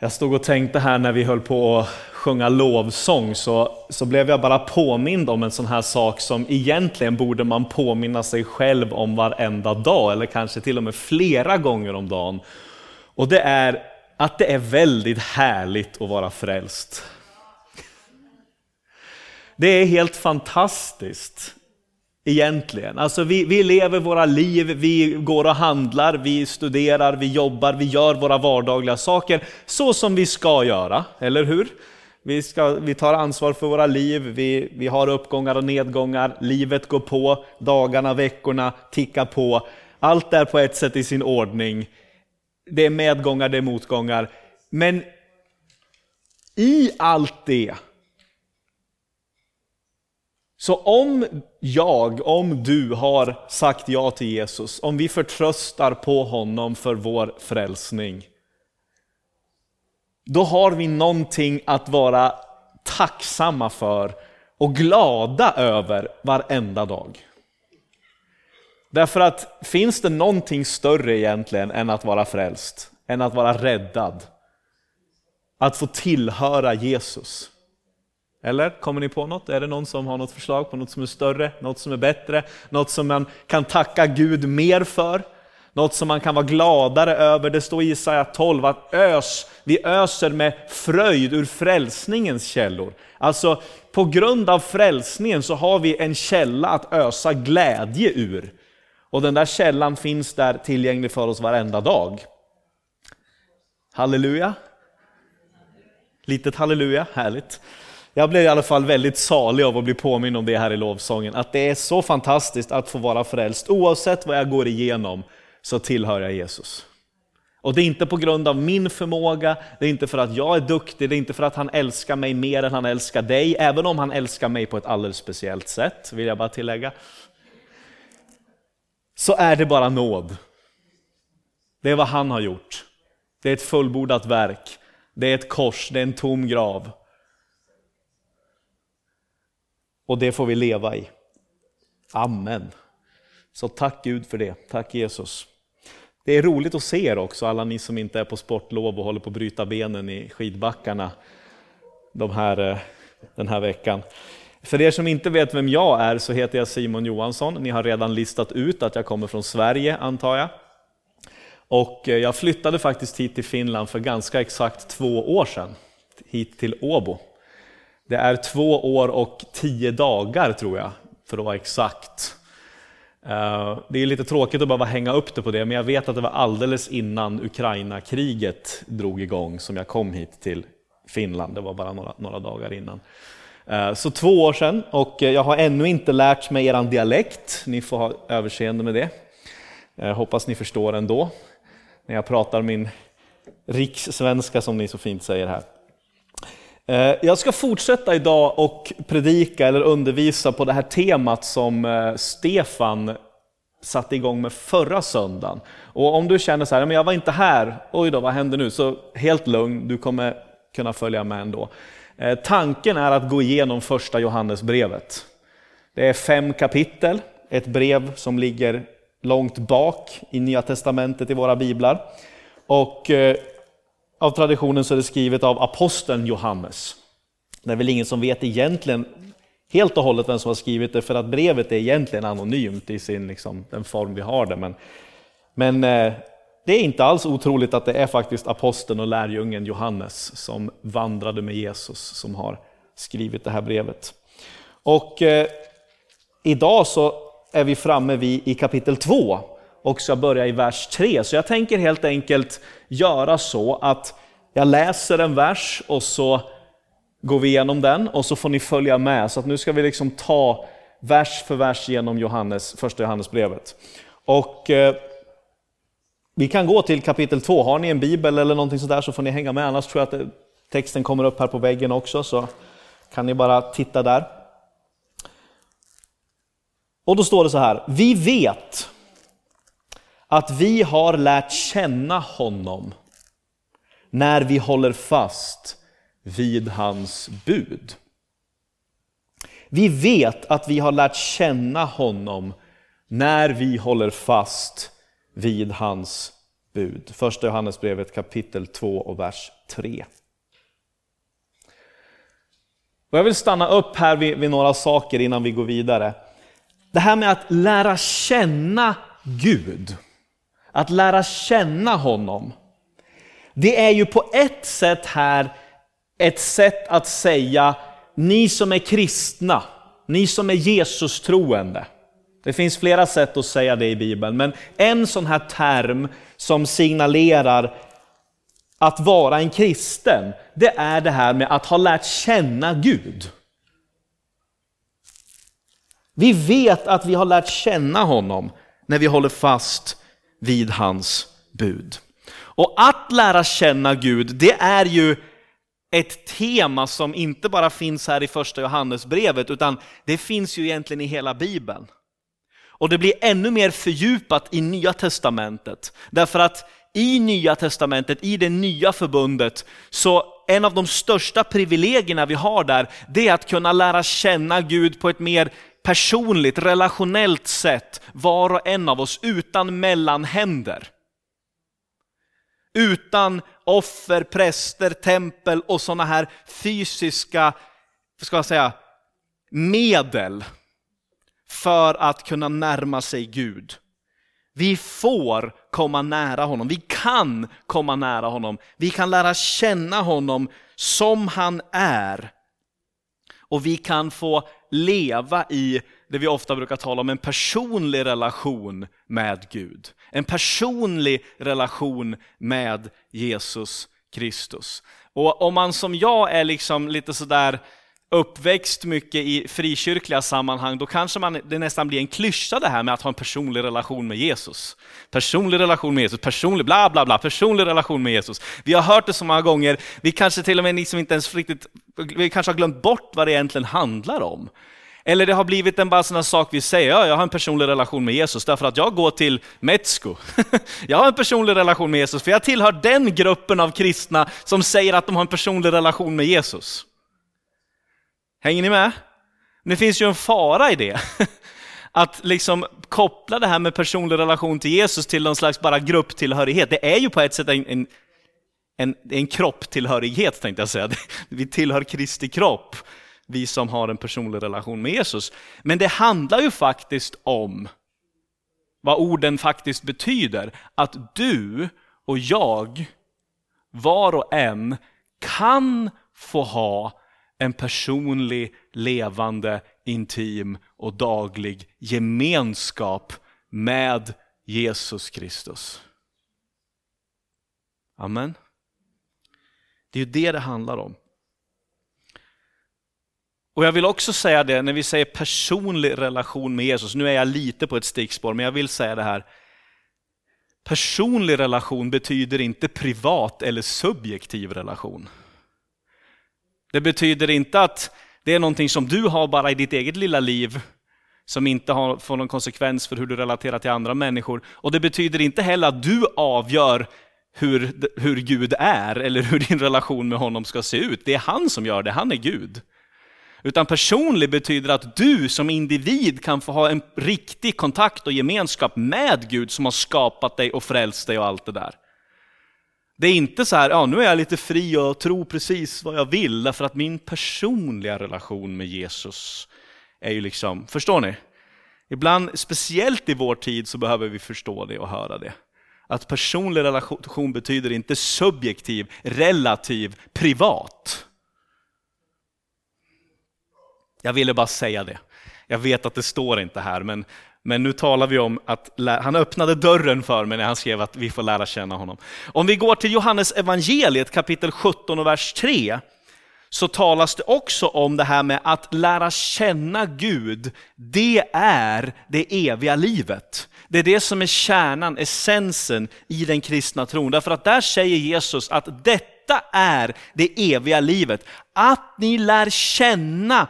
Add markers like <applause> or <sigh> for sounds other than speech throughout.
Jag stod och tänkte här när vi höll på att sjunga lovsång så, så blev jag bara påmind om en sån här sak som egentligen borde man påminna sig själv om varenda dag eller kanske till och med flera gånger om dagen. Och det är att det är väldigt härligt att vara frälst. Det är helt fantastiskt egentligen. Alltså vi, vi lever våra liv, vi går och handlar, vi studerar, vi jobbar, vi gör våra vardagliga saker så som vi ska göra, eller hur? Vi, ska, vi tar ansvar för våra liv, vi, vi har uppgångar och nedgångar, livet går på, dagarna, veckorna tickar på. Allt är på ett sätt i sin ordning. Det är medgångar, det är motgångar. Men i allt det så om jag, om du har sagt ja till Jesus, om vi förtröstar på honom för vår frälsning, då har vi någonting att vara tacksamma för och glada över varenda dag. Därför att finns det någonting större egentligen än att vara frälst, än att vara räddad? Att få tillhöra Jesus. Eller kommer ni på något? Är det någon som har något förslag på något som är större, något som är bättre, något som man kan tacka Gud mer för? Något som man kan vara gladare över. Det står i Jesaja 12 att ös, vi öser med fröjd ur frälsningens källor. Alltså på grund av frälsningen så har vi en källa att ösa glädje ur. Och den där källan finns där tillgänglig för oss varenda dag. Halleluja! Litet halleluja, härligt. Jag blev i alla fall väldigt salig av att bli påmind om det här i lovsången, att det är så fantastiskt att få vara frälst. Oavsett vad jag går igenom så tillhör jag Jesus. Och det är inte på grund av min förmåga, det är inte för att jag är duktig, det är inte för att han älskar mig mer än han älskar dig, även om han älskar mig på ett alldeles speciellt sätt, vill jag bara tillägga. Så är det bara nåd. Det är vad han har gjort. Det är ett fullbordat verk. Det är ett kors, det är en tom grav. Och det får vi leva i. Amen. Så tack Gud för det. Tack Jesus. Det är roligt att se er också, alla ni som inte är på sportlov och håller på att bryta benen i skidbackarna de här, eh, den här veckan. För er som inte vet vem jag är så heter jag Simon Johansson. Ni har redan listat ut att jag kommer från Sverige antar jag. Och eh, jag flyttade faktiskt hit till Finland för ganska exakt två år sedan. Hit till Åbo. Det är två år och tio dagar tror jag, för att vara exakt. Eh, det är lite tråkigt att behöva hänga upp det på det, men jag vet att det var alldeles innan Ukraina-kriget drog igång som jag kom hit till Finland. Det var bara några, några dagar innan. Eh, så två år sedan, och eh, jag har ännu inte lärt mig er dialekt. Ni får ha överseende med det. Jag hoppas ni förstår ändå, när jag pratar min rikssvenska som ni så fint säger här. Eh, jag ska fortsätta idag och predika eller undervisa på det här temat som eh, Stefan satte igång med förra söndagen. Och om du känner så här, men jag var inte här, oj då, vad händer nu? Så helt lugn, du kommer kunna följa med ändå. Eh, tanken är att gå igenom första Johannesbrevet. Det är fem kapitel, ett brev som ligger långt bak i Nya Testamentet i våra biblar. Och av traditionen så är det skrivet av aposteln Johannes. Det är väl ingen som vet egentligen helt och hållet vem som har skrivit det, för att brevet är egentligen anonymt i sin, liksom, den form vi har det. Men, men eh, det är inte alls otroligt att det är faktiskt aposteln och lärjungen Johannes som vandrade med Jesus som har skrivit det här brevet. Och eh, idag så är vi framme vid, i kapitel 2 och ska börja i vers 3. Så jag tänker helt enkelt göra så att jag läser en vers och så går vi igenom den och så får ni följa med. Så att nu ska vi liksom ta vers för vers genom Johannes, första Johannesbrevet. Och eh, vi kan gå till kapitel 2. Har ni en bibel eller någonting sådär så får ni hänga med. Annars tror jag att eh, texten kommer upp här på väggen också, så kan ni bara titta där. Och då står det så här. Vi vet att vi har lärt känna honom när vi håller fast vid hans bud. Vi vet att vi har lärt känna honom när vi håller fast vid hans bud. Första Johannesbrevet kapitel 2 och vers 3. Och jag vill stanna upp här vid, vid några saker innan vi går vidare. Det här med att lära känna Gud, att lära känna honom. Det är ju på ett sätt här ett sätt att säga, ni som är kristna, ni som är Jesus troende. Det finns flera sätt att säga det i Bibeln, men en sån här term som signalerar att vara en kristen, det är det här med att ha lärt känna Gud. Vi vet att vi har lärt känna honom när vi håller fast vid hans bud. Och att lära känna Gud, det är ju ett tema som inte bara finns här i första Johannesbrevet, utan det finns ju egentligen i hela Bibeln. Och det blir ännu mer fördjupat i Nya Testamentet. Därför att i Nya Testamentet, i det nya förbundet, så en av de största privilegierna vi har där, det är att kunna lära känna Gud på ett mer personligt, relationellt sätt, var och en av oss, utan mellanhänder. Utan offer, präster, tempel och sådana här fysiska, ska jag säga, medel för att kunna närma sig Gud. Vi får komma nära honom, vi kan komma nära honom, vi kan lära känna honom som han är. Och vi kan få leva i det vi ofta brukar tala om, en personlig relation med Gud. En personlig relation med Jesus Kristus. Och om man som jag är liksom lite sådär uppväxt mycket i frikyrkliga sammanhang, då kanske man, det nästan blir en klyscha det här med att ha en personlig relation med Jesus. Personlig relation med Jesus, personlig bla bla bla, personlig relation med Jesus. Vi har hört det så många gånger, vi kanske till och med liksom inte ens riktigt, vi kanske har glömt bort vad det egentligen handlar om. Eller det har blivit en bara sån sak vi säger, ja, jag har en personlig relation med Jesus därför att jag går till Metsko. <laughs> jag har en personlig relation med Jesus för jag tillhör den gruppen av kristna som säger att de har en personlig relation med Jesus. Hänger ni med? Det finns ju en fara i det. <laughs> Att liksom koppla det här med personlig relation till Jesus till någon slags bara grupptillhörighet. Det är ju på ett sätt en, en, en, en kropptillhörighet tänkte jag säga. <laughs> Vi tillhör Kristi kropp, vi som har en personlig relation med Jesus. Men det handlar ju faktiskt om vad orden faktiskt betyder. Att du och jag, var och en, kan få ha en personlig, levande, intim och daglig gemenskap med Jesus Kristus. Amen. Det är ju det det handlar om. Och jag vill också säga det, när vi säger personlig relation med Jesus, nu är jag lite på ett stickspår, men jag vill säga det här. Personlig relation betyder inte privat eller subjektiv relation. Det betyder inte att det är någonting som du har bara i ditt eget lilla liv, som inte har, får någon konsekvens för hur du relaterar till andra människor. Och det betyder inte heller att du avgör hur, hur Gud är, eller hur din relation med honom ska se ut. Det är han som gör det, han är Gud. Utan personlig betyder att du som individ kan få ha en riktig kontakt och gemenskap med Gud som har skapat dig och frälst dig och allt det där. Det är inte så här, ja nu är jag lite fri och tror precis vad jag vill, därför att min personliga relation med Jesus är ju liksom, förstår ni? Ibland, speciellt i vår tid, så behöver vi förstå det och höra det. Att personlig relation betyder inte subjektiv, relativ, privat. Jag ville bara säga det. Jag vet att det står inte här, men men nu talar vi om att han öppnade dörren för mig när han skrev att vi får lära känna honom. Om vi går till Johannes evangeliet kapitel 17 och vers 3 så talas det också om det här med att lära känna Gud. Det är det eviga livet. Det är det som är kärnan, essensen i den kristna tron. Därför att där säger Jesus att detta är det eviga livet. Att ni lär känna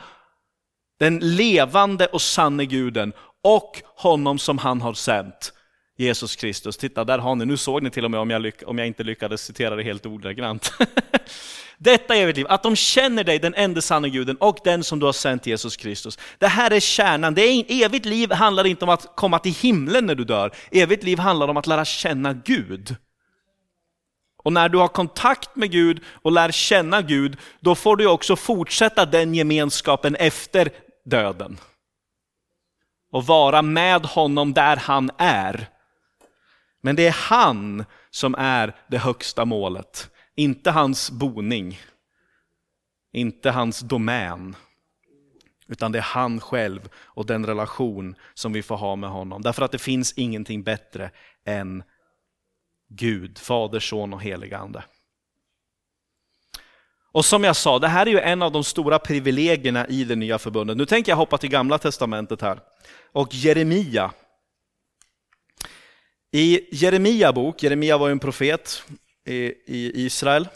den levande och sanne guden och honom som han har sänt, Jesus Kristus. Titta, där har ni, nu såg ni till och med om jag, om jag inte lyckades citera det helt ordagrant. <laughs> Detta är evigt liv, att de känner dig, den enda sanna guden och den som du har sänt Jesus Kristus. Det här är kärnan. Det är, evigt liv handlar inte om att komma till himlen när du dör. Evigt liv handlar om att lära känna Gud. Och när du har kontakt med Gud och lär känna Gud, då får du också fortsätta den gemenskapen efter döden. Och vara med honom där han är. Men det är han som är det högsta målet, inte hans boning, inte hans domän. Utan det är han själv och den relation som vi får ha med honom. Därför att det finns ingenting bättre än Gud, Fader, Son och Helige Ande. Och som jag sa, det här är ju en av de stora privilegierna i det nya förbundet. Nu tänker jag hoppa till gamla testamentet här. Och Jeremia. I Jeremia bok, Jeremia var ju en profet i Israel,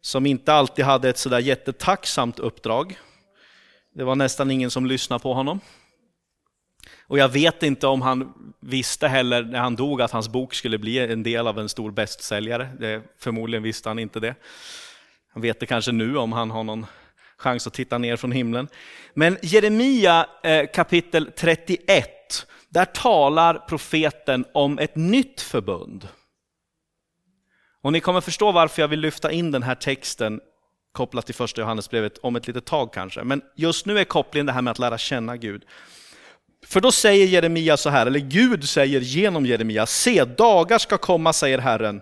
som inte alltid hade ett sådär jättetacksamt uppdrag. Det var nästan ingen som lyssnade på honom. Och jag vet inte om han visste heller när han dog att hans bok skulle bli en del av en stor bästsäljare. Det, förmodligen visste han inte det. Han vet det kanske nu om han har någon chans att titta ner från himlen. Men Jeremia eh, kapitel 31, där talar profeten om ett nytt förbund. Och ni kommer förstå varför jag vill lyfta in den här texten kopplat till första Johannesbrevet om ett litet tag kanske. Men just nu är kopplingen det här med att lära känna Gud. För då säger Jeremia så här, eller Gud säger genom Jeremia, se dagar ska komma, säger Herren,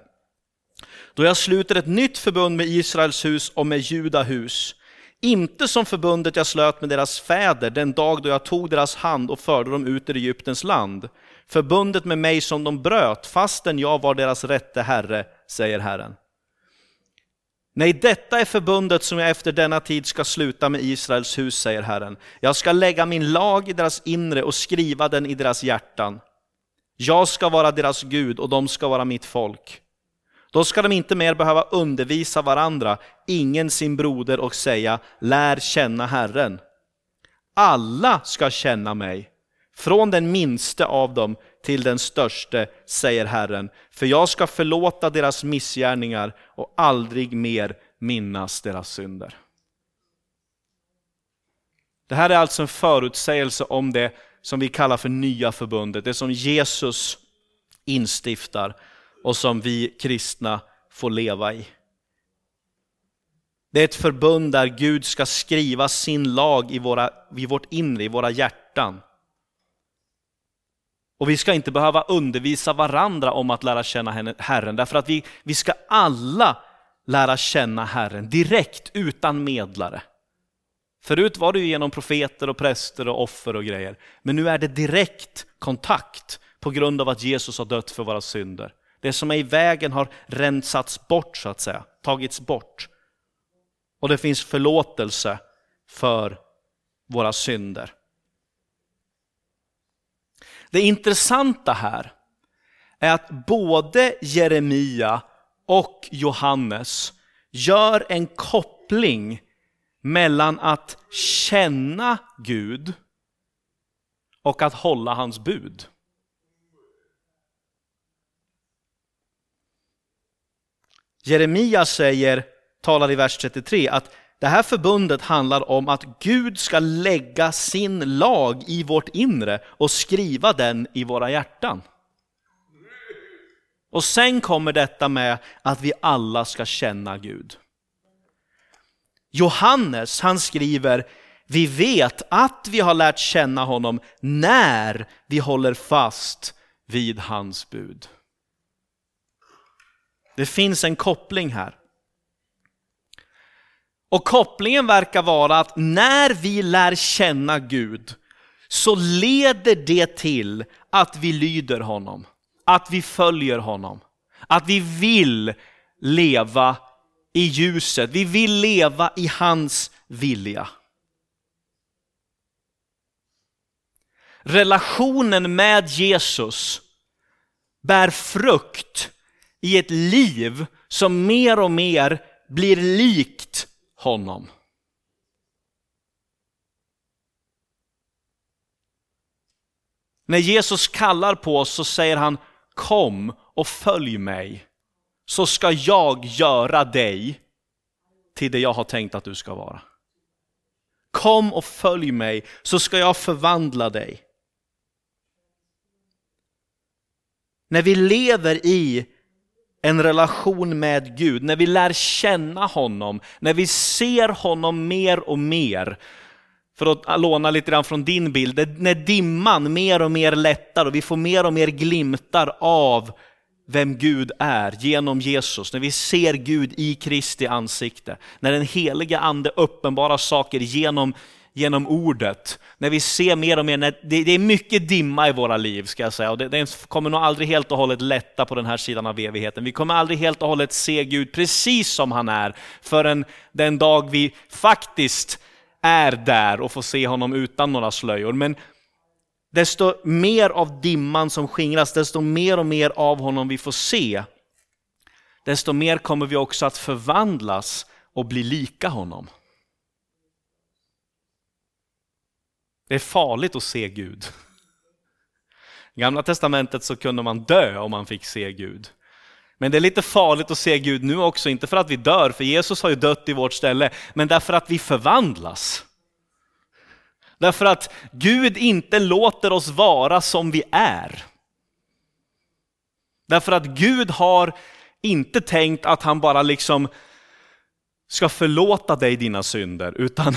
då jag sluter ett nytt förbund med Israels hus och med Juda hus. Inte som förbundet jag slöt med deras fäder den dag då jag tog deras hand och förde dem ut ur Egyptens land. Förbundet med mig som de bröt, fastän jag var deras rätte herre, säger Herren. Nej, detta är förbundet som jag efter denna tid ska sluta med Israels hus, säger Herren. Jag ska lägga min lag i deras inre och skriva den i deras hjärtan. Jag ska vara deras Gud och de ska vara mitt folk. Då ska de inte mer behöva undervisa varandra, ingen sin broder och säga lär känna Herren. Alla ska känna mig, från den minste av dem till den störste, säger Herren. För jag ska förlåta deras missgärningar och aldrig mer minnas deras synder. Det här är alltså en förutsägelse om det som vi kallar för nya förbundet, det som Jesus instiftar och som vi kristna får leva i. Det är ett förbund där Gud ska skriva sin lag i, våra, i vårt inre, i våra hjärtan. Och vi ska inte behöva undervisa varandra om att lära känna Herren, därför att vi, vi ska alla lära känna Herren direkt, utan medlare. Förut var det ju genom profeter och präster och offer och grejer, men nu är det direkt kontakt på grund av att Jesus har dött för våra synder. Det som är i vägen har rensats bort så att säga, tagits bort. Och det finns förlåtelse för våra synder. Det intressanta här är att både Jeremia och Johannes gör en koppling mellan att känna Gud och att hålla hans bud. Jeremia säger, talar i vers 33, att det här förbundet handlar om att Gud ska lägga sin lag i vårt inre och skriva den i våra hjärtan. Och sen kommer detta med att vi alla ska känna Gud. Johannes, han skriver, vi vet att vi har lärt känna honom när vi håller fast vid hans bud. Det finns en koppling här. Och kopplingen verkar vara att när vi lär känna Gud så leder det till att vi lyder honom, att vi följer honom, att vi vill leva i ljuset, vi vill leva i hans vilja. Relationen med Jesus bär frukt i ett liv som mer och mer blir likt honom. När Jesus kallar på oss så säger han kom och följ mig så ska jag göra dig till det jag har tänkt att du ska vara. Kom och följ mig så ska jag förvandla dig. När vi lever i en relation med Gud, när vi lär känna honom, när vi ser honom mer och mer, för att låna lite grann från din bild, när dimman mer och mer lättar och vi får mer och mer glimtar av vem Gud är genom Jesus, när vi ser Gud i Kristi ansikte, när den heliga ande uppenbarar saker genom, genom ordet, när vi ser mer och mer, när det, det är mycket dimma i våra liv ska jag säga, och det, det, kommer nog aldrig helt och hållet lätta på den här sidan av evigheten. Vi kommer aldrig helt och hållet se Gud precis som han är, förrän den dag vi faktiskt är där och får se honom utan några slöjor. Men desto mer av dimman som skingras, desto mer och mer av honom vi får se, desto mer kommer vi också att förvandlas och bli lika honom. Det är farligt att se Gud. I Gamla testamentet så kunde man dö om man fick se Gud. Men det är lite farligt att se Gud nu också, inte för att vi dör, för Jesus har ju dött i vårt ställe, men därför att vi förvandlas. Därför att Gud inte låter oss vara som vi är. Därför att Gud har inte tänkt att han bara liksom ska förlåta dig dina synder, utan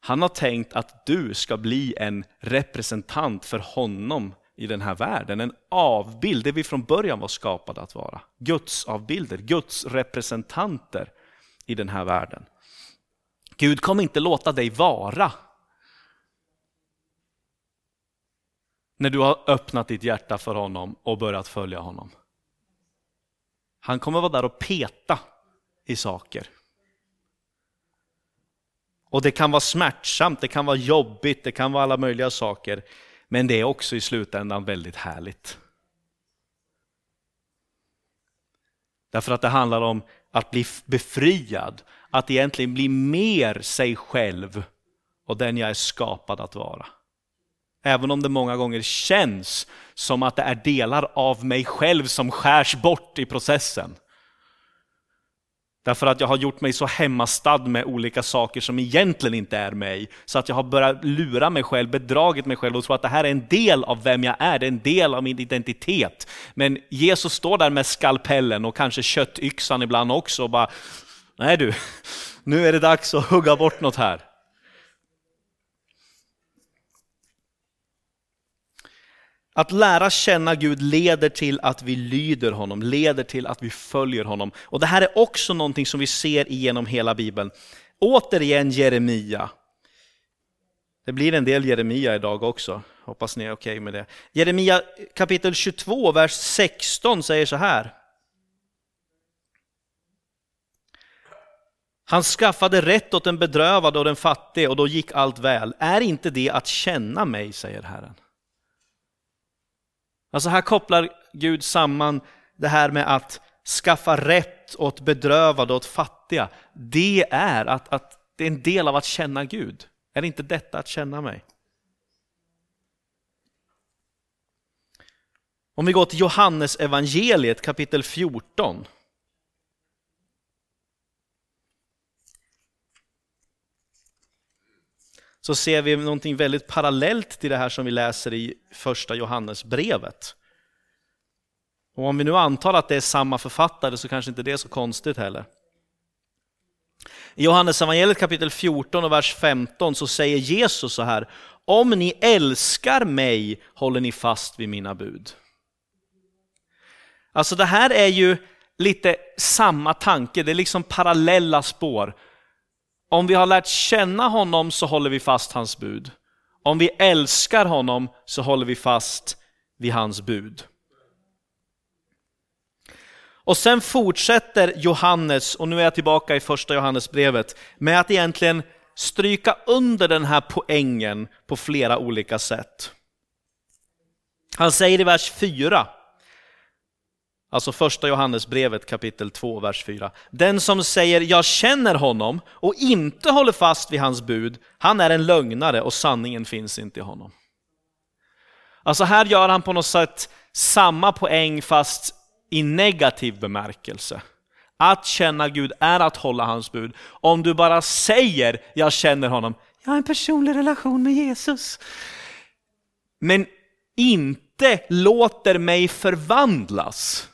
han har tänkt att du ska bli en representant för honom i den här världen. En avbild, det vi från början var skapade att vara. Guds avbilder, Guds representanter i den här världen. Gud kommer inte låta dig vara när du har öppnat ditt hjärta för honom och börjat följa honom. Han kommer vara där och peta i saker. Och det kan vara smärtsamt, det kan vara jobbigt, det kan vara alla möjliga saker. Men det är också i slutändan väldigt härligt. Därför att det handlar om att bli befriad, att egentligen bli mer sig själv och den jag är skapad att vara. Även om det många gånger känns som att det är delar av mig själv som skärs bort i processen. Därför att jag har gjort mig så hemmastad med olika saker som egentligen inte är mig. Så att jag har börjat lura mig själv, bedragit mig själv och tro att det här är en del av vem jag är, det är en del av min identitet. Men Jesus står där med skalpellen och kanske köttyxan ibland också och bara, nej du, nu är det dags att hugga bort något här. Att lära känna Gud leder till att vi lyder honom, leder till att vi följer honom. Och det här är också någonting som vi ser igenom hela Bibeln. Återigen Jeremia. Det blir en del Jeremia idag också, hoppas ni är okej okay med det. Jeremia kapitel 22, vers 16 säger så här. Han skaffade rätt åt den bedrövade och den fattige och då gick allt väl. Är inte det att känna mig, säger Herren. Alltså här kopplar Gud samman det här med att skaffa rätt åt bedrövade och åt fattiga. Det är att, att det är en del av att känna Gud. Är inte detta att känna mig? Om vi går till Johannes evangeliet kapitel 14. Så ser vi någonting väldigt parallellt till det här som vi läser i första Johannesbrevet. Och om vi nu antar att det är samma författare så kanske inte det är så konstigt heller. I Johannesevangeliet kapitel 14 och vers 15 så säger Jesus så här, om ni älskar mig håller ni fast vid mina bud. Alltså det här är ju lite samma tanke, det är liksom parallella spår. Om vi har lärt känna honom så håller vi fast hans bud. Om vi älskar honom så håller vi fast vid hans bud. Och sen fortsätter Johannes, och nu är jag tillbaka i första Johannesbrevet, med att egentligen stryka under den här poängen på flera olika sätt. Han säger i vers 4, Alltså första Johannesbrevet kapitel 2, vers 4. Den som säger jag känner honom och inte håller fast vid hans bud, han är en lögnare och sanningen finns inte i honom. Alltså här gör han på något sätt samma poäng fast i negativ bemärkelse. Att känna Gud är att hålla hans bud. Om du bara säger jag känner honom, jag har en personlig relation med Jesus. Men inte låter mig förvandlas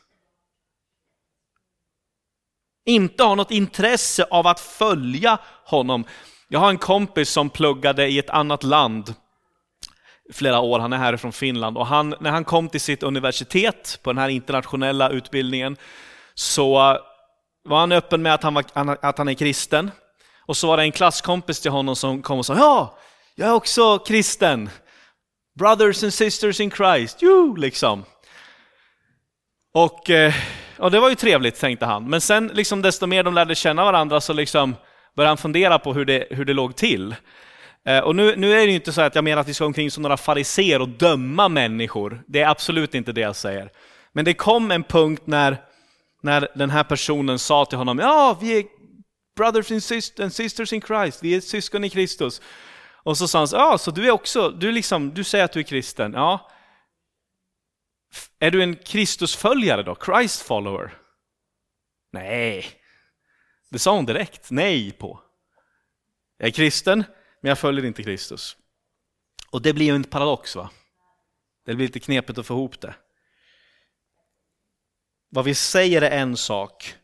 inte har något intresse av att följa honom. Jag har en kompis som pluggade i ett annat land flera år, han är härifrån Finland, och han, när han kom till sitt universitet på den här internationella utbildningen så var han öppen med att han, var, att han är kristen. Och så var det en klasskompis till honom som kom och sa ja, jag är också kristen. Brothers and sisters in Christ, jo, liksom. Och, eh, och det var ju trevligt tänkte han. Men sen liksom desto mer de lärde känna varandra så liksom började han fundera på hur det, hur det låg till. Eh, och nu, nu är det ju inte så att jag menar att vi ska omkring som några fariser och döma människor. Det är absolut inte det jag säger. Men det kom en punkt när, när den här personen sa till honom, ja, vi är brothers and sisters in Christ, vi är syskon i Kristus. Och så sa han, ja, så du är också, du, liksom, du säger att du är kristen, ja. Är du en Kristusföljare då? Christ follower? Nej, det sa hon direkt nej på. Jag är kristen, men jag följer inte Kristus. Och det blir ju en paradox va? Det blir lite knepigt att få ihop det. Vad vi säger är en sak,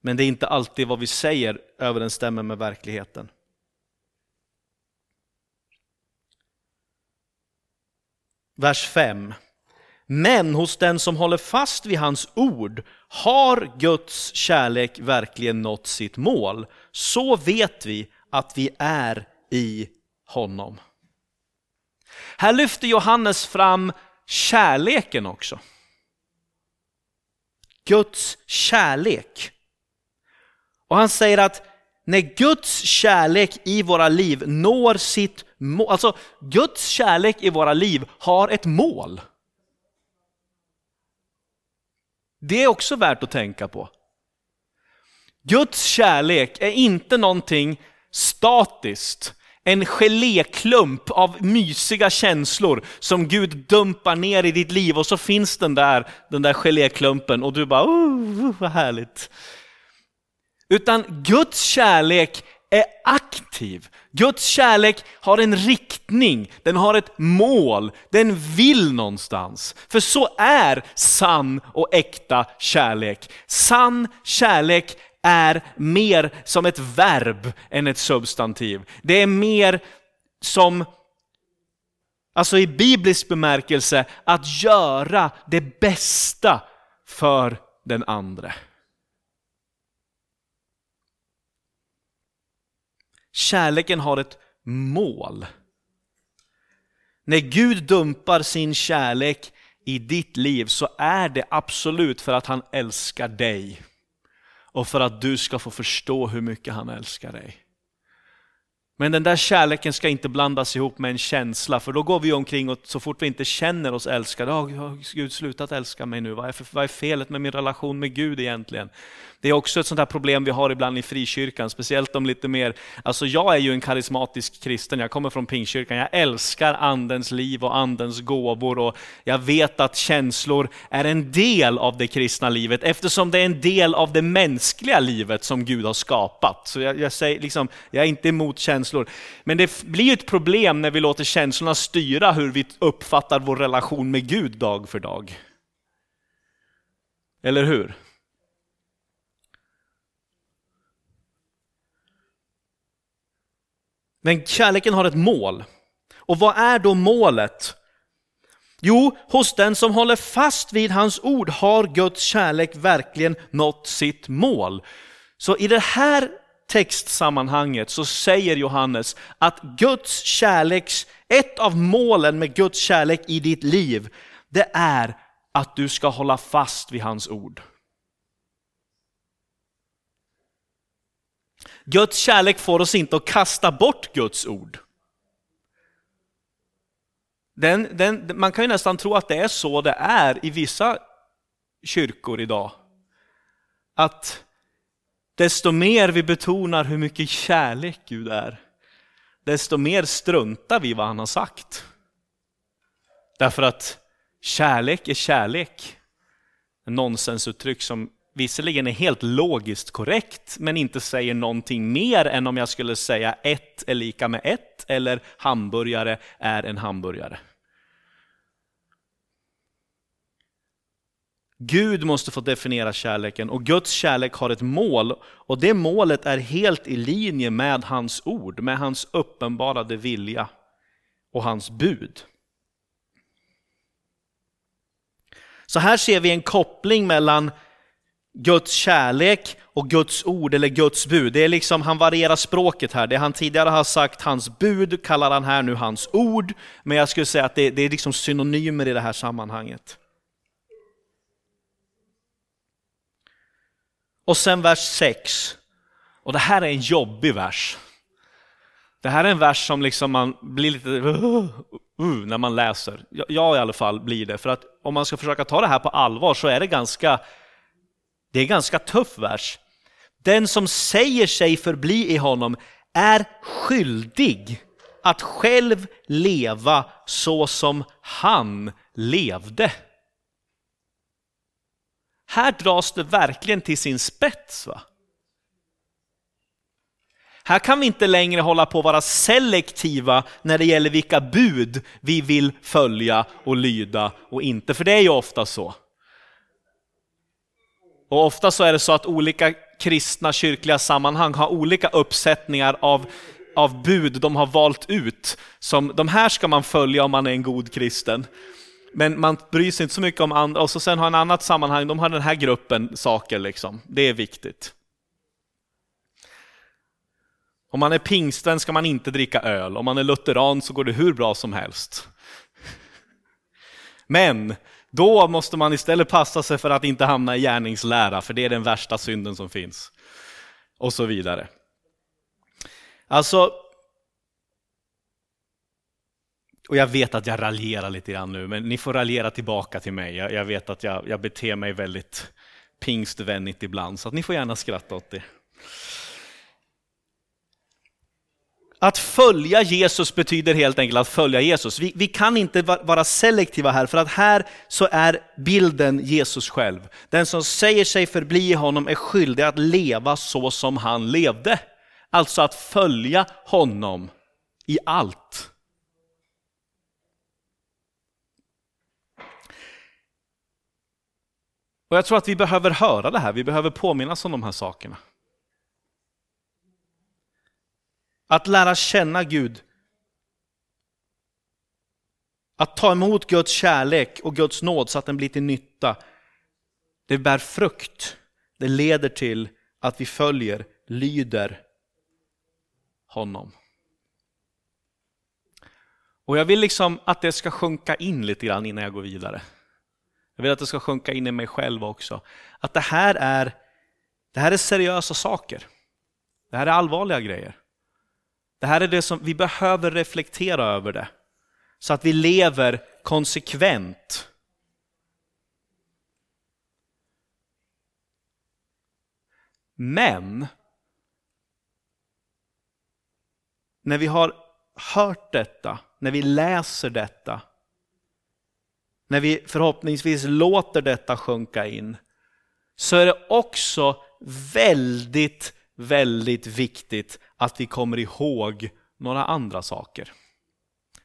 men det är inte alltid vad vi säger överensstämmer med verkligheten. Vers 5. Men hos den som håller fast vid hans ord har Guds kärlek verkligen nått sitt mål. Så vet vi att vi är i honom. Här lyfter Johannes fram kärleken också. Guds kärlek. Och han säger att när Guds kärlek i våra liv når sitt mål, alltså Guds kärlek i våra liv har ett mål. Det är också värt att tänka på. Guds kärlek är inte någonting statiskt, en geléklump av mysiga känslor som Gud dumpar ner i ditt liv och så finns den där, den där geléklumpen och du bara, oh, vad härligt. Utan Guds kärlek är aktiv. Guds kärlek har en riktning, den har ett mål, den vill någonstans. För så är sann och äkta kärlek. Sann kärlek är mer som ett verb än ett substantiv. Det är mer som, alltså i biblisk bemärkelse, att göra det bästa för den andre. Kärleken har ett mål. När Gud dumpar sin kärlek i ditt liv så är det absolut för att han älskar dig och för att du ska få förstå hur mycket han älskar dig. Men den där kärleken ska inte blandas ihop med en känsla, för då går vi omkring och så fort vi inte känner oss älskade, oh, Gud slutat älska mig nu, vad är, för, vad är felet med min relation med Gud egentligen? Det är också ett sånt här problem vi har ibland i frikyrkan, speciellt om lite mer, alltså jag är ju en karismatisk kristen, jag kommer från pingkyrkan, jag älskar andens liv och andens gåvor och jag vet att känslor är en del av det kristna livet eftersom det är en del av det mänskliga livet som Gud har skapat. Så jag, jag säger liksom, jag är inte emot känslor. Men det blir ett problem när vi låter känslorna styra hur vi uppfattar vår relation med Gud dag för dag. Eller hur? Men kärleken har ett mål. Och vad är då målet? Jo, hos den som håller fast vid hans ord har Guds kärlek verkligen nått sitt mål. Så i det här textsammanhanget så säger Johannes att Guds kärleks, ett av målen med Guds kärlek i ditt liv, det är att du ska hålla fast vid hans ord. Guds kärlek får oss inte att kasta bort Guds ord. Den, den, man kan ju nästan tro att det är så det är i vissa kyrkor idag. Att desto mer vi betonar hur mycket kärlek Gud är, desto mer struntar vi vad han har sagt. Därför att kärlek är kärlek. En nonsensuttryck som visserligen är helt logiskt korrekt, men inte säger någonting mer än om jag skulle säga ett är lika med ett, eller hamburgare är en hamburgare. Gud måste få definiera kärleken och Guds kärlek har ett mål och det målet är helt i linje med hans ord, med hans uppenbarade vilja och hans bud. Så här ser vi en koppling mellan Guds kärlek och Guds ord eller Guds bud. Det är liksom, han varierar språket här. Det han tidigare har sagt, hans bud, kallar han här nu hans ord. Men jag skulle säga att det, det är liksom synonymer i det här sammanhanget. Och sen vers 6. Och det här är en jobbig vers. Det här är en vers som liksom man blir lite uh, uh, uh när man läser. Jag, jag i alla fall blir det. För att om man ska försöka ta det här på allvar så är det ganska, det är en ganska tuff vers. Den som säger sig förbli i honom är skyldig att själv leva så som han levde. Här dras det verkligen till sin spets. Va? Här kan vi inte längre hålla på att vara selektiva när det gäller vilka bud vi vill följa och lyda och inte, för det är ju ofta så. Och ofta så är det så att olika kristna kyrkliga sammanhang har olika uppsättningar av, av bud de har valt ut. Som de här ska man följa om man är en god kristen. Men man bryr sig inte så mycket om andra. Och så sen har en annat sammanhang, de har den här gruppen saker liksom. Det är viktigt. Om man är pingstvän ska man inte dricka öl. Om man är lutheran så går det hur bra som helst. Men då måste man istället passa sig för att inte hamna i gärningslära, för det är den värsta synden som finns. Och så vidare. Alltså, och jag vet att jag raljerar lite grann nu, men ni får raljera tillbaka till mig. Jag, jag vet att jag, jag beter mig väldigt pingstvänligt ibland, så att ni får gärna skratta åt det. Att följa Jesus betyder helt enkelt att följa Jesus. Vi, vi, kan inte vara selektiva här, för att här så är bilden Jesus själv. Den som säger sig förbli honom är skyldig att leva så som han levde. Alltså att följa honom i allt. Och jag tror att vi behöver höra det här, vi behöver påminnas om de här sakerna. Att lära känna Gud. Att ta emot Guds kärlek och Guds nåd så att den blir till nytta. Det bär frukt. Det leder till att vi följer, lyder honom. Och jag vill liksom att det ska sjunka in lite grann innan jag går vidare. Jag vill att det ska sjunka in i mig själv också. Att det här är, det här är seriösa saker. Det här är allvarliga grejer. Det här är det som vi behöver reflektera över det. Så att vi lever konsekvent. Men när vi har hört detta, när vi läser detta, när vi förhoppningsvis låter detta sjunka in, så är det också väldigt, väldigt viktigt att vi kommer ihåg några andra saker.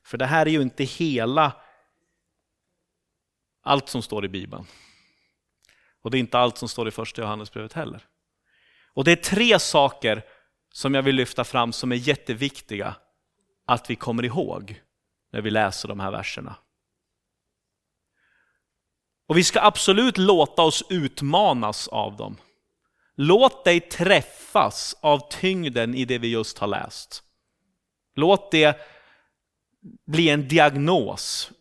För det här är ju inte hela allt som står i Bibeln. Och det är inte allt som står i första Johannesbrevet heller. Och det är tre saker som jag vill lyfta fram som är jätteviktiga att vi kommer ihåg när vi läser de här verserna. Och vi ska absolut låta oss utmanas av dem. Låt dig träffas av tyngden i det vi just har läst. Låt det bli en diagnos.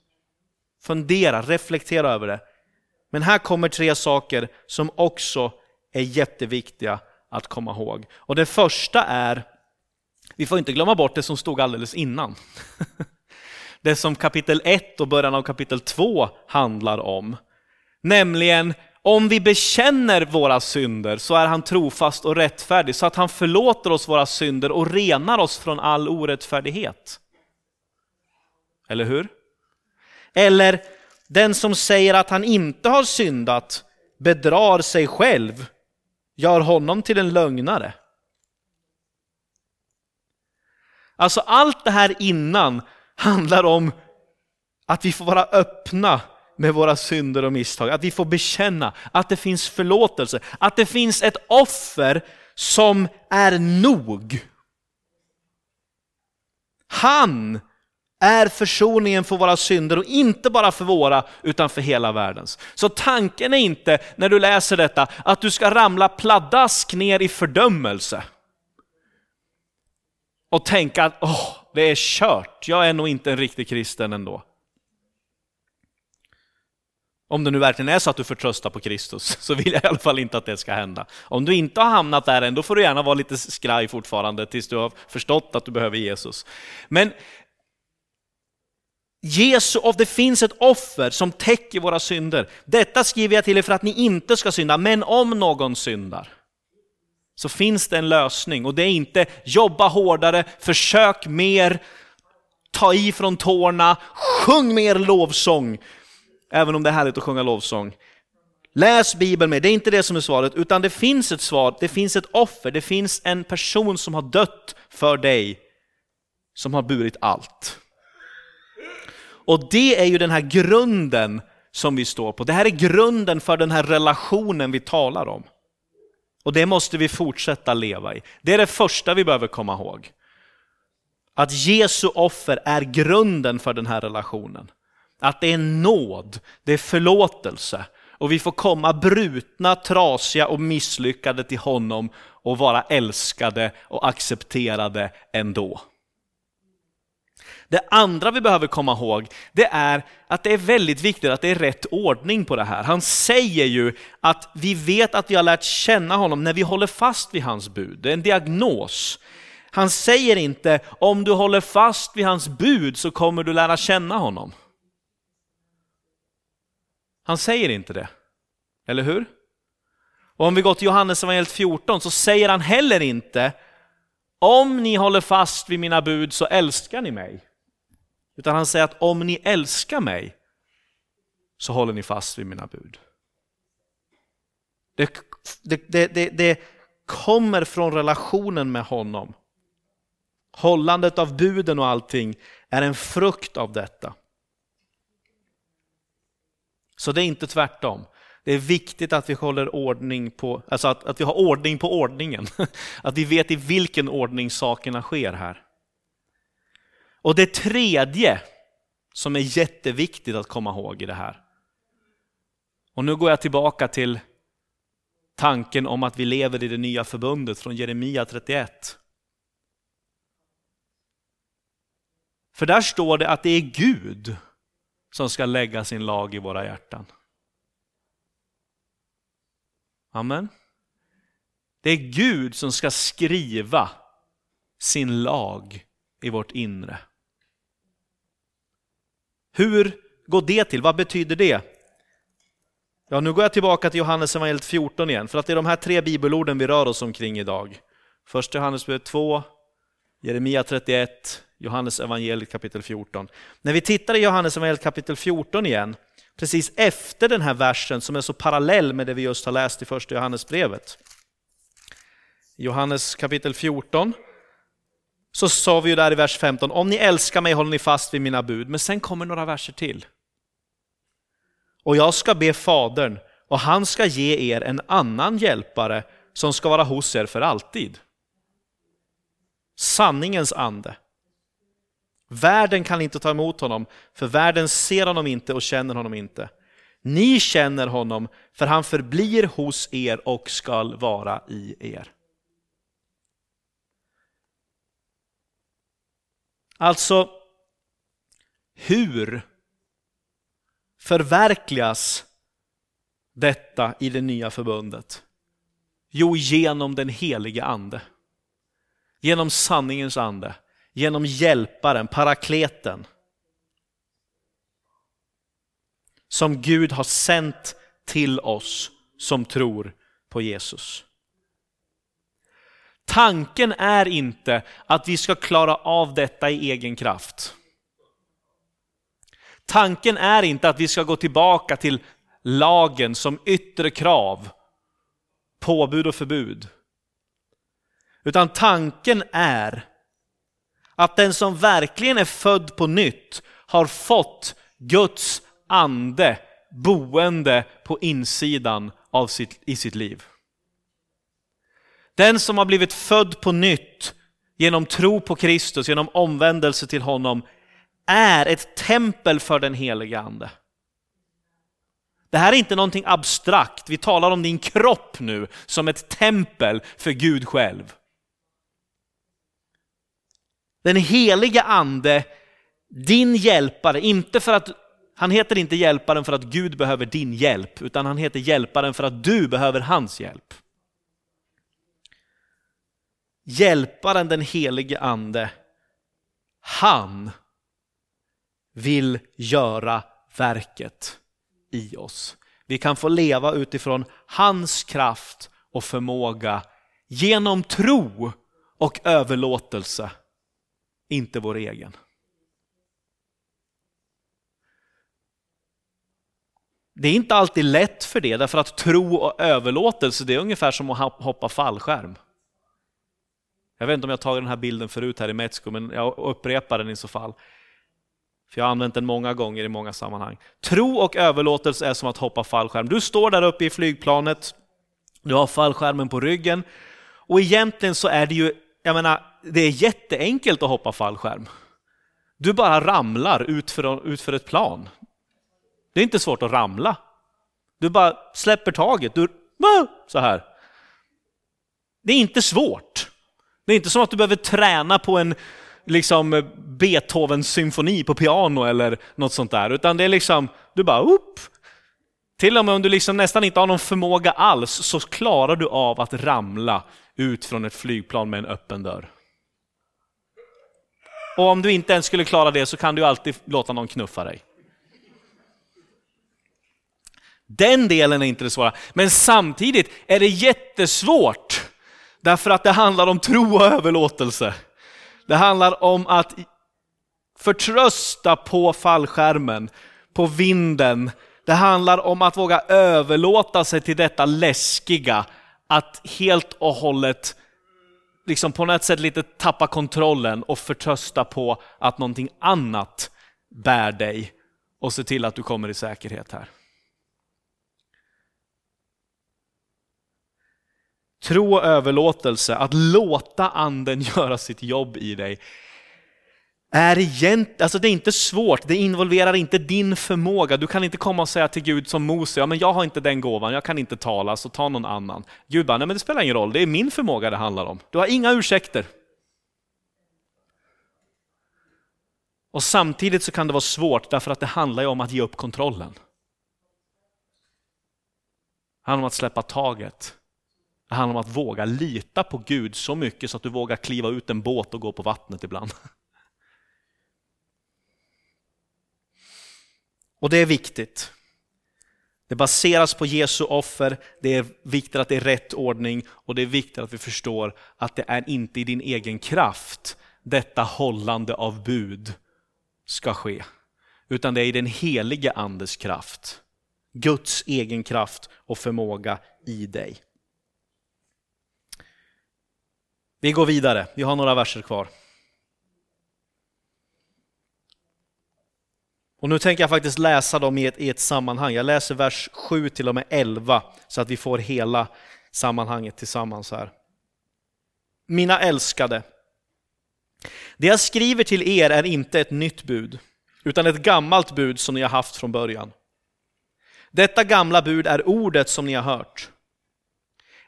Fundera, reflektera över det. Men här kommer tre saker som också är jätteviktiga att komma ihåg. Och det första är, vi får inte glömma bort det som stod alldeles innan. <laughs> Det som kapitel 1 och början av kapitel 2 handlar om. Nämligen om vi bekänner våra synder så är han trofast och rättfärdig så att han förlåter oss våra synder och renar oss från all orättfärdighet. Eller hur? Eller den som säger att han inte har syndat bedrar sig själv, gör honom till en lögnare. Alltså allt det här innan handlar om att vi får vara öppna med våra synder och misstag, att vi får bekänna att det finns förlåtelse, att det finns ett offer som är nog. Han är försoningen för våra synder och inte bara för våra utan för hela världens. Så tanken är inte när du läser detta att du ska ramla pladask ner i fördömelse och tänka att åh, det är kört, jag är nog inte en riktig kristen ändå. Om det nu verkligen är så att du förtröstar på Kristus, <laughs> så vill jag i alla fall inte att det ska hända. Om du inte har hamnat där än, då får du gärna vara lite skraj fortfarande tills du har förstått att du behöver Jesus. Men Jesu, och det finns ett offer som täcker våra synder. Detta skriver jag till er för att ni inte ska synda, men om någon syndar så finns det en lösning och det är inte jobba hårdare, försök mer, ta i från tårna, sjung mer lovsång. Även om det är härligt att sjunga lovsång. Läs Bibeln med, det är inte det som är svaret, utan det finns ett svar, det finns ett offer, det finns en person som har dött för dig, som har burit allt. Och det är ju den här grunden som vi står på. Det här är grunden för den här relationen vi talar om. Och det måste vi fortsätta leva i. Det är det första vi behöver komma ihåg. Att Jesu offer är grunden för den här relationen. Att det är nåd, det är förlåtelse. Och vi får komma brutna, trasiga och misslyckade till honom och vara älskade och accepterade ändå. Det andra vi behöver komma ihåg, det är att det är väldigt viktigt att det är rätt ordning på det här. Han säger ju att vi vet att vi har lärt känna honom när vi håller fast vid hans bud. Det är en diagnos. Han säger inte om du håller fast vid hans bud så kommer du lära känna honom. Han säger inte det, eller hur? Och om vi går till Johannes evangeliet 14 så säger han heller inte om ni håller fast vid mina bud så älskar ni mig. Utan han säger att om ni älskar mig så håller ni fast vid mina bud. Det, det, det, det, kommer från relationen med honom. Hållandet av buden och allting är en frukt av detta. Så det är inte tvärtom. Det är viktigt att vi håller ordning på, alltså att, att vi har ordning på ordningen. <laughs> Att vi vet i vilken ordning sakerna sker här. Och det tredje som är jätteviktigt att komma ihåg i det här. Och nu går jag tillbaka till tanken om att vi lever i det nya förbundet från Jeremia 31. För där står det att det är Gud som ska lägga sin lag i våra hjärtan. Amen. Det är Gud som ska skriva sin lag i vårt inre. Hur går det till? Vad betyder det? Ja, nu går jag tillbaka till Johannes evangeliet 14 igen, för att det är de här tre bibelorden vi rör oss omkring idag. Första Johannesbrevet 2, Jeremia 31, Johannes evangeliet kapitel 14. När vi tittar i Johannes evangeliet kapitel 14 igen, precis efter den här versen som är så parallell med det vi just har läst i första Johannesbrevet. Johannes kapitel 14, så sa vi ju där i vers 15, om ni älskar mig håller ni fast vid mina bud. Men sen kommer några verser till. Och jag ska be Fadern, och han ska ge er en annan hjälpare som ska vara hos er för alltid. Sanningens ande. Världen kan inte ta emot honom, för världen ser honom inte och känner honom inte. Ni känner honom, för han förblir hos er och skall vara i er. Alltså, hur förverkligas detta i det nya förbundet? Jo, genom den helige ande. Genom sanningens ande. Genom hjälparen, parakleten. Som Gud har sänt till oss som tror på Jesus. Tanken är inte att vi ska klara av detta i egen kraft. Tanken är inte att vi ska gå tillbaka till lagen som yttre krav, påbud och förbud. Utan tanken är att den som verkligen är född på nytt har fått Guds ande boende på insidan av sitt, i sitt liv. Den som har blivit född på nytt genom tro på Kristus, genom omvändelse till honom, är ett tempel för den heliga Ande. Det här är inte någonting abstrakt, vi talar om din kropp nu som ett tempel för Gud själv. Den heliga Ande, din hjälpare, inte för att han heter inte hjälparen för att Gud behöver din hjälp, utan han heter hjälparen för att du behöver hans hjälp. Hjälparen den helige Ande, han vill göra verket i oss. Vi kan få leva utifrån hans kraft och förmåga genom tro och överlåtelse, inte vår egen. Det är inte alltid lätt för det, därför att tro och överlåtelse det är ungefär som att hoppa fallskärm. Jag vet inte om jag tagit den här bilden förut här i Metsko, men jag upprepar den i så fall. För jag har använt den många gånger i många sammanhang. Tro och överlåtelse är som att hoppa fallskärm. Du står där uppe i flygplanet, du har fallskärmen på ryggen och egentligen så är det ju, jag menar, det är jätteenkelt att hoppa fallskärm. Du bara ramlar ut för, ut för ett plan. Det är inte svårt att ramla. Du bara släpper taget, du, så här. Det är inte svårt. Det är inte som att du behöver träna på en liksom Beethovens symfoni på piano eller något sånt där, utan det är liksom, du bara upp. Till och med om du liksom nästan inte har någon förmåga alls så klarar du av att ramla ut från ett flygplan med en öppen dörr. Och om du inte ens skulle klara det så kan du alltid låta någon knuffa dig. Den delen är inte det svåra, men samtidigt är det jättesvårt därför att det handlar om tro och överlåtelse. Det handlar om att förtrösta på fallskärmen, på vinden. Det handlar om att våga överlåta sig till detta läskiga, att helt och hållet liksom på något sätt lite tappa kontrollen och förtrösta på att någonting annat bär dig och se till att du kommer i säkerhet här. Tro och överlåtelse, att låta anden <laughs> göra sitt jobb i dig, är egent, alltså det är inte svårt, det involverar inte din förmåga. Du kan inte komma och säga till Gud som Mose, ja men jag har inte den gåvan, jag kan inte tala, så ta någon annan. Gud bara, nej men det spelar ingen roll, det är min förmåga det handlar om. Du har inga ursäkter. Och samtidigt så kan det vara svårt därför att det handlar ju om att ge upp kontrollen. Det handlar om att släppa taget. Det handlar om att våga lita på Gud så mycket så att du vågar kliva ut en båt och gå på vattnet ibland. Och det är viktigt. Det baseras på Jesu offer, det är viktigt att det är rätt ordning och det är viktigt att vi förstår att det är inte i din egen kraft detta hållande av bud ska ske. Utan det är i den helige Andes kraft. Guds egen kraft och förmåga i dig. Vi går vidare, vi har några verser kvar. Och nu tänker jag faktiskt läsa dem i ett, i ett sammanhang. Jag läser vers 7 till och med 11 så att vi får hela sammanhanget tillsammans här. Mina älskade, det jag skriver till er är inte ett nytt bud, utan ett gammalt bud som ni har haft från början. Detta gamla bud är ordet som ni har hört.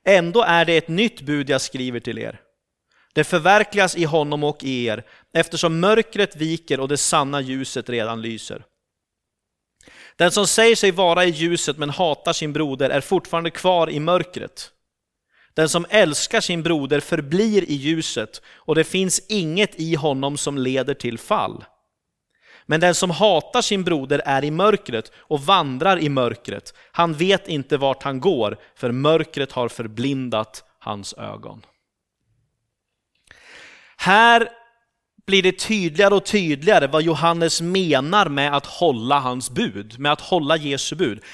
Ändå är det ett nytt bud jag skriver till er. Det förverkligas i honom och i er, eftersom mörkret viker och det sanna ljuset redan lyser. Den som säger sig vara i ljuset men hatar sin broder är fortfarande kvar i mörkret. Den som älskar sin broder förblir i ljuset och det finns inget i honom som leder till fall. Men den som hatar sin broder är i mörkret och vandrar i mörkret. Han vet inte vart han går, för mörkret har förblindat hans ögon. Här blir det tydligare och tydligare vad Johannes menar med att hålla hans bud, med att hålla Jesu bud.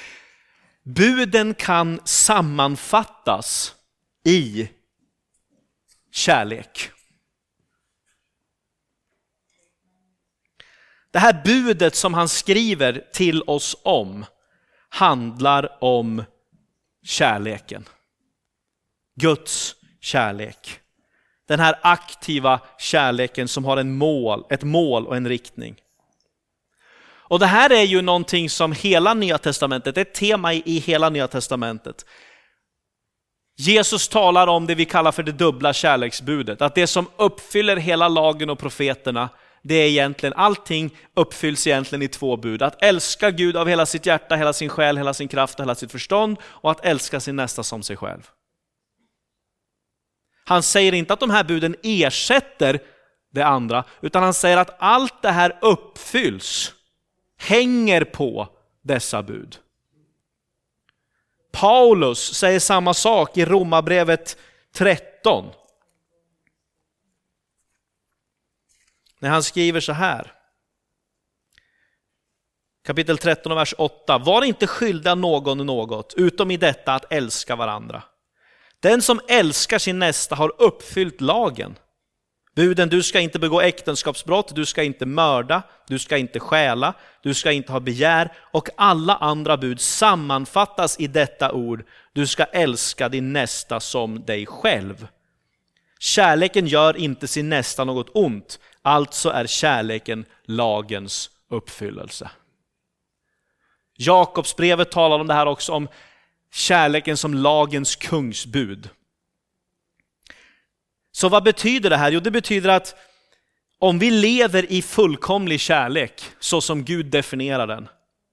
Buden kan sammanfattas i kärlek. Det här budet som han skriver till oss om handlar om kärleken. Guds kärlek. Den här aktiva kärleken som har en mål, ett mål och en riktning. Och det här är ju någonting som hela Nya Testamentet, ett tema i hela Nya Testamentet. Jesus talar om det vi kallar för det dubbla kärleksbudet, att det som uppfyller hela lagen och profeterna, det är egentligen, allting uppfylls egentligen i två bud. Att älska Gud av hela sitt hjärta, hela sin själ, hela sin kraft och hela sitt förstånd och att älska sin nästa som sig själv. Han säger inte att de här buden ersätter det andra, utan han säger att allt det här uppfylls, hänger på dessa bud. Paulus säger samma sak i Romarbrevet 13. När han skriver så här. Kapitel 13 och vers 8. Var inte skyldiga någon något, utom i detta att älska varandra. Den som älskar sin nästa har uppfyllt lagen. Buden, du ska inte begå äktenskapsbrott, du ska inte mörda, du ska inte stjäla, du ska inte ha begär och alla andra bud sammanfattas i detta ord, du ska älska din nästa som dig själv. Kärleken gör inte sin nästa något ont, alltså är kärleken lagens uppfyllelse. Jakobsbrevet talar om det här också, om kärleken som lagens kungsbud. Så vad betyder det här? Jo, det betyder att om vi lever i fullkomlig kärlek, så som Gud definierar den,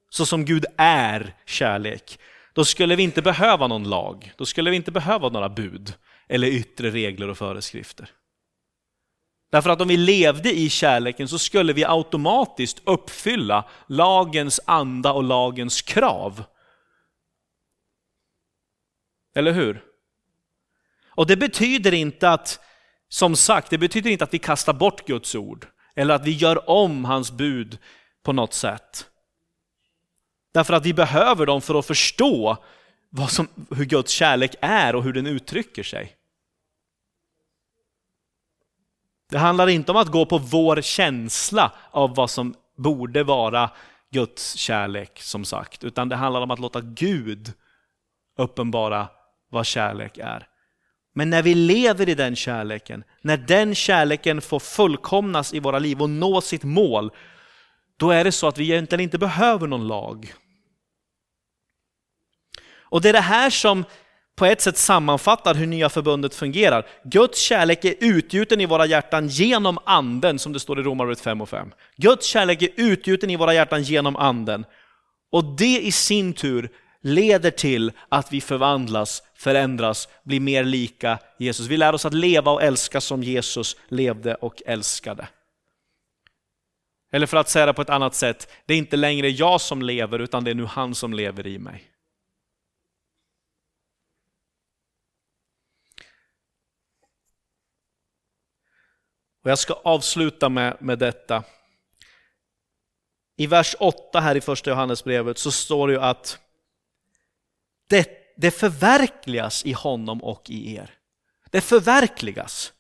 så som Gud är kärlek, då skulle vi inte behöva någon lag, då skulle vi inte behöva några bud eller yttre regler och föreskrifter. Därför att om vi levde i kärleken så skulle vi automatiskt uppfylla lagens anda och lagens krav. Eller hur? Och det betyder inte att, som sagt, det betyder inte att vi kastar bort Guds ord eller att vi gör om hans bud på något sätt. Därför att vi behöver dem för att förstå vad som, hur Guds kärlek är och hur den uttrycker sig. Det handlar inte om att gå på vår känsla av vad som borde vara Guds kärlek, som sagt, utan det handlar om att låta Gud uppenbara vad kärlek är. Men när vi lever i den kärleken, när den kärleken får fullkomnas i våra liv och nå sitt mål, då är det så att vi egentligen inte behöver någon lag. Och det är det här som på ett sätt sammanfattar hur nya förbundet fungerar. Guds kärlek är utgjuten i våra hjärtan genom anden, som det står i Romarbrevet 5 och 5. Guds kärlek är utgjuten i våra hjärtan genom anden. Och det i sin tur leder till att vi förvandlas, förändras, blir mer lika Jesus. Vi lär oss att leva och älska som Jesus levde och älskade. Eller för att säga det på ett annat sätt, det är inte längre jag som lever utan det är nu han som lever i mig. Och jag ska avsluta med, med detta. I vers 8 här i första Johannesbrevet så står det ju att det, det förverkligas i honom och i er. Det förverkligas.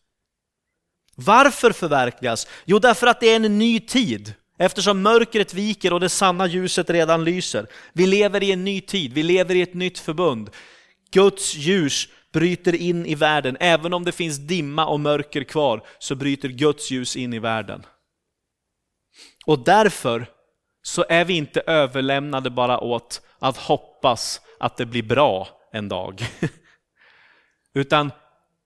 Varför förverkligas? Jo, därför att det är en ny tid. Eftersom mörkret viker och det sanna ljuset redan lyser. Vi lever i en ny tid, vi lever i ett nytt förbund. Guds ljus bryter in i världen. Även om det finns dimma och mörker kvar så bryter Guds ljus in i världen. Och därför så är vi inte överlämnade bara åt att hoppas att det blir bra en dag. <laughs> Utan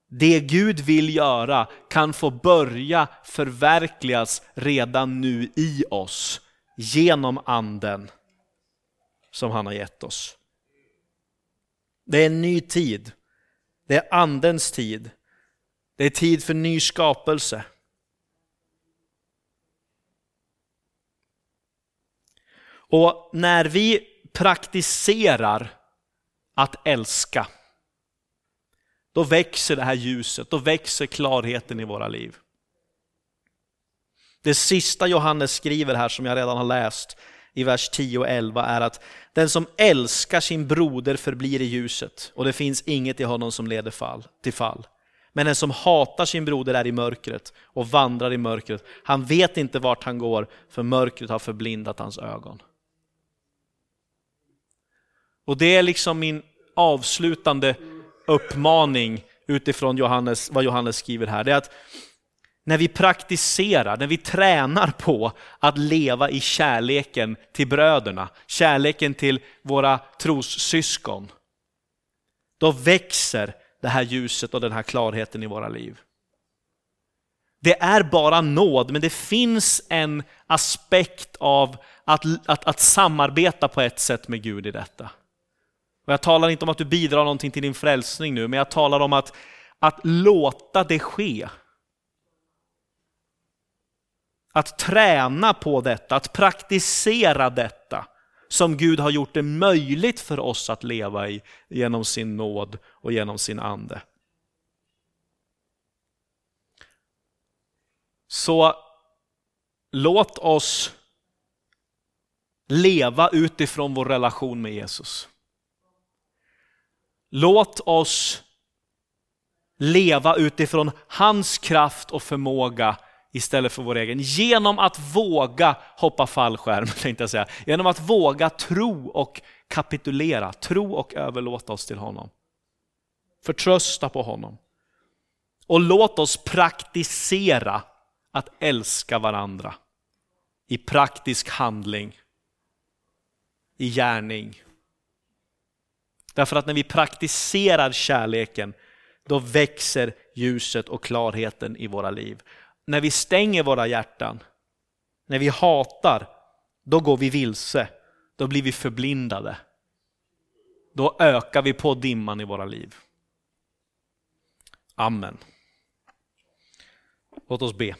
det Gud vill göra kan få börja förverkligas redan nu i oss genom anden som han har gett oss. Det är en ny tid. Det är andens tid. Det är tid för ny skapelse. Och när vi praktiserar att älska, då växer det här ljuset, då växer klarheten i våra liv. Det sista Johannes skriver här som jag redan har läst i vers 10 och 11 är att den som älskar sin broder förblir i ljuset och det finns inget i honom som leder fall, till fall. Men den som hatar sin broder är i mörkret och vandrar i mörkret. Han vet inte vart han går för mörkret har förblindat hans ögon. Och det är liksom min avslutande uppmaning utifrån Johannes, vad Johannes skriver här. Det är att när vi praktiserar, när vi tränar på att leva i kärleken till bröderna, kärleken till våra trossyskon, då växer det här ljuset och den här klarheten i våra liv. Det är bara nåd, men det finns en aspekt av att, att, att samarbeta på ett sätt med Gud i detta. Och jag talar inte om att du bidrar någonting till din frälsning nu, men jag talar om att, att låta det ske. Att träna på detta, att praktisera detta som Gud har gjort det möjligt för oss att leva i genom sin nåd och genom sin ande. Så låt oss leva utifrån vår relation med Jesus. Låt oss leva utifrån hans kraft och förmåga istället för vår egen. Genom att våga hoppa fallskärm, <laughs> tänkte jag säga. Genom att våga tro och kapitulera, tro och överlåta oss till honom. Förtrösta på honom. Och låt oss praktisera att älska varandra i praktisk handling, i gärning. Därför att när vi praktiserar kärleken, då växer ljuset och klarheten i våra liv. När vi stänger våra hjärtan, när vi hatar, då går vi vilse. Då blir vi förblindade. Då ökar vi på dimman i våra liv. Amen. Låt oss be.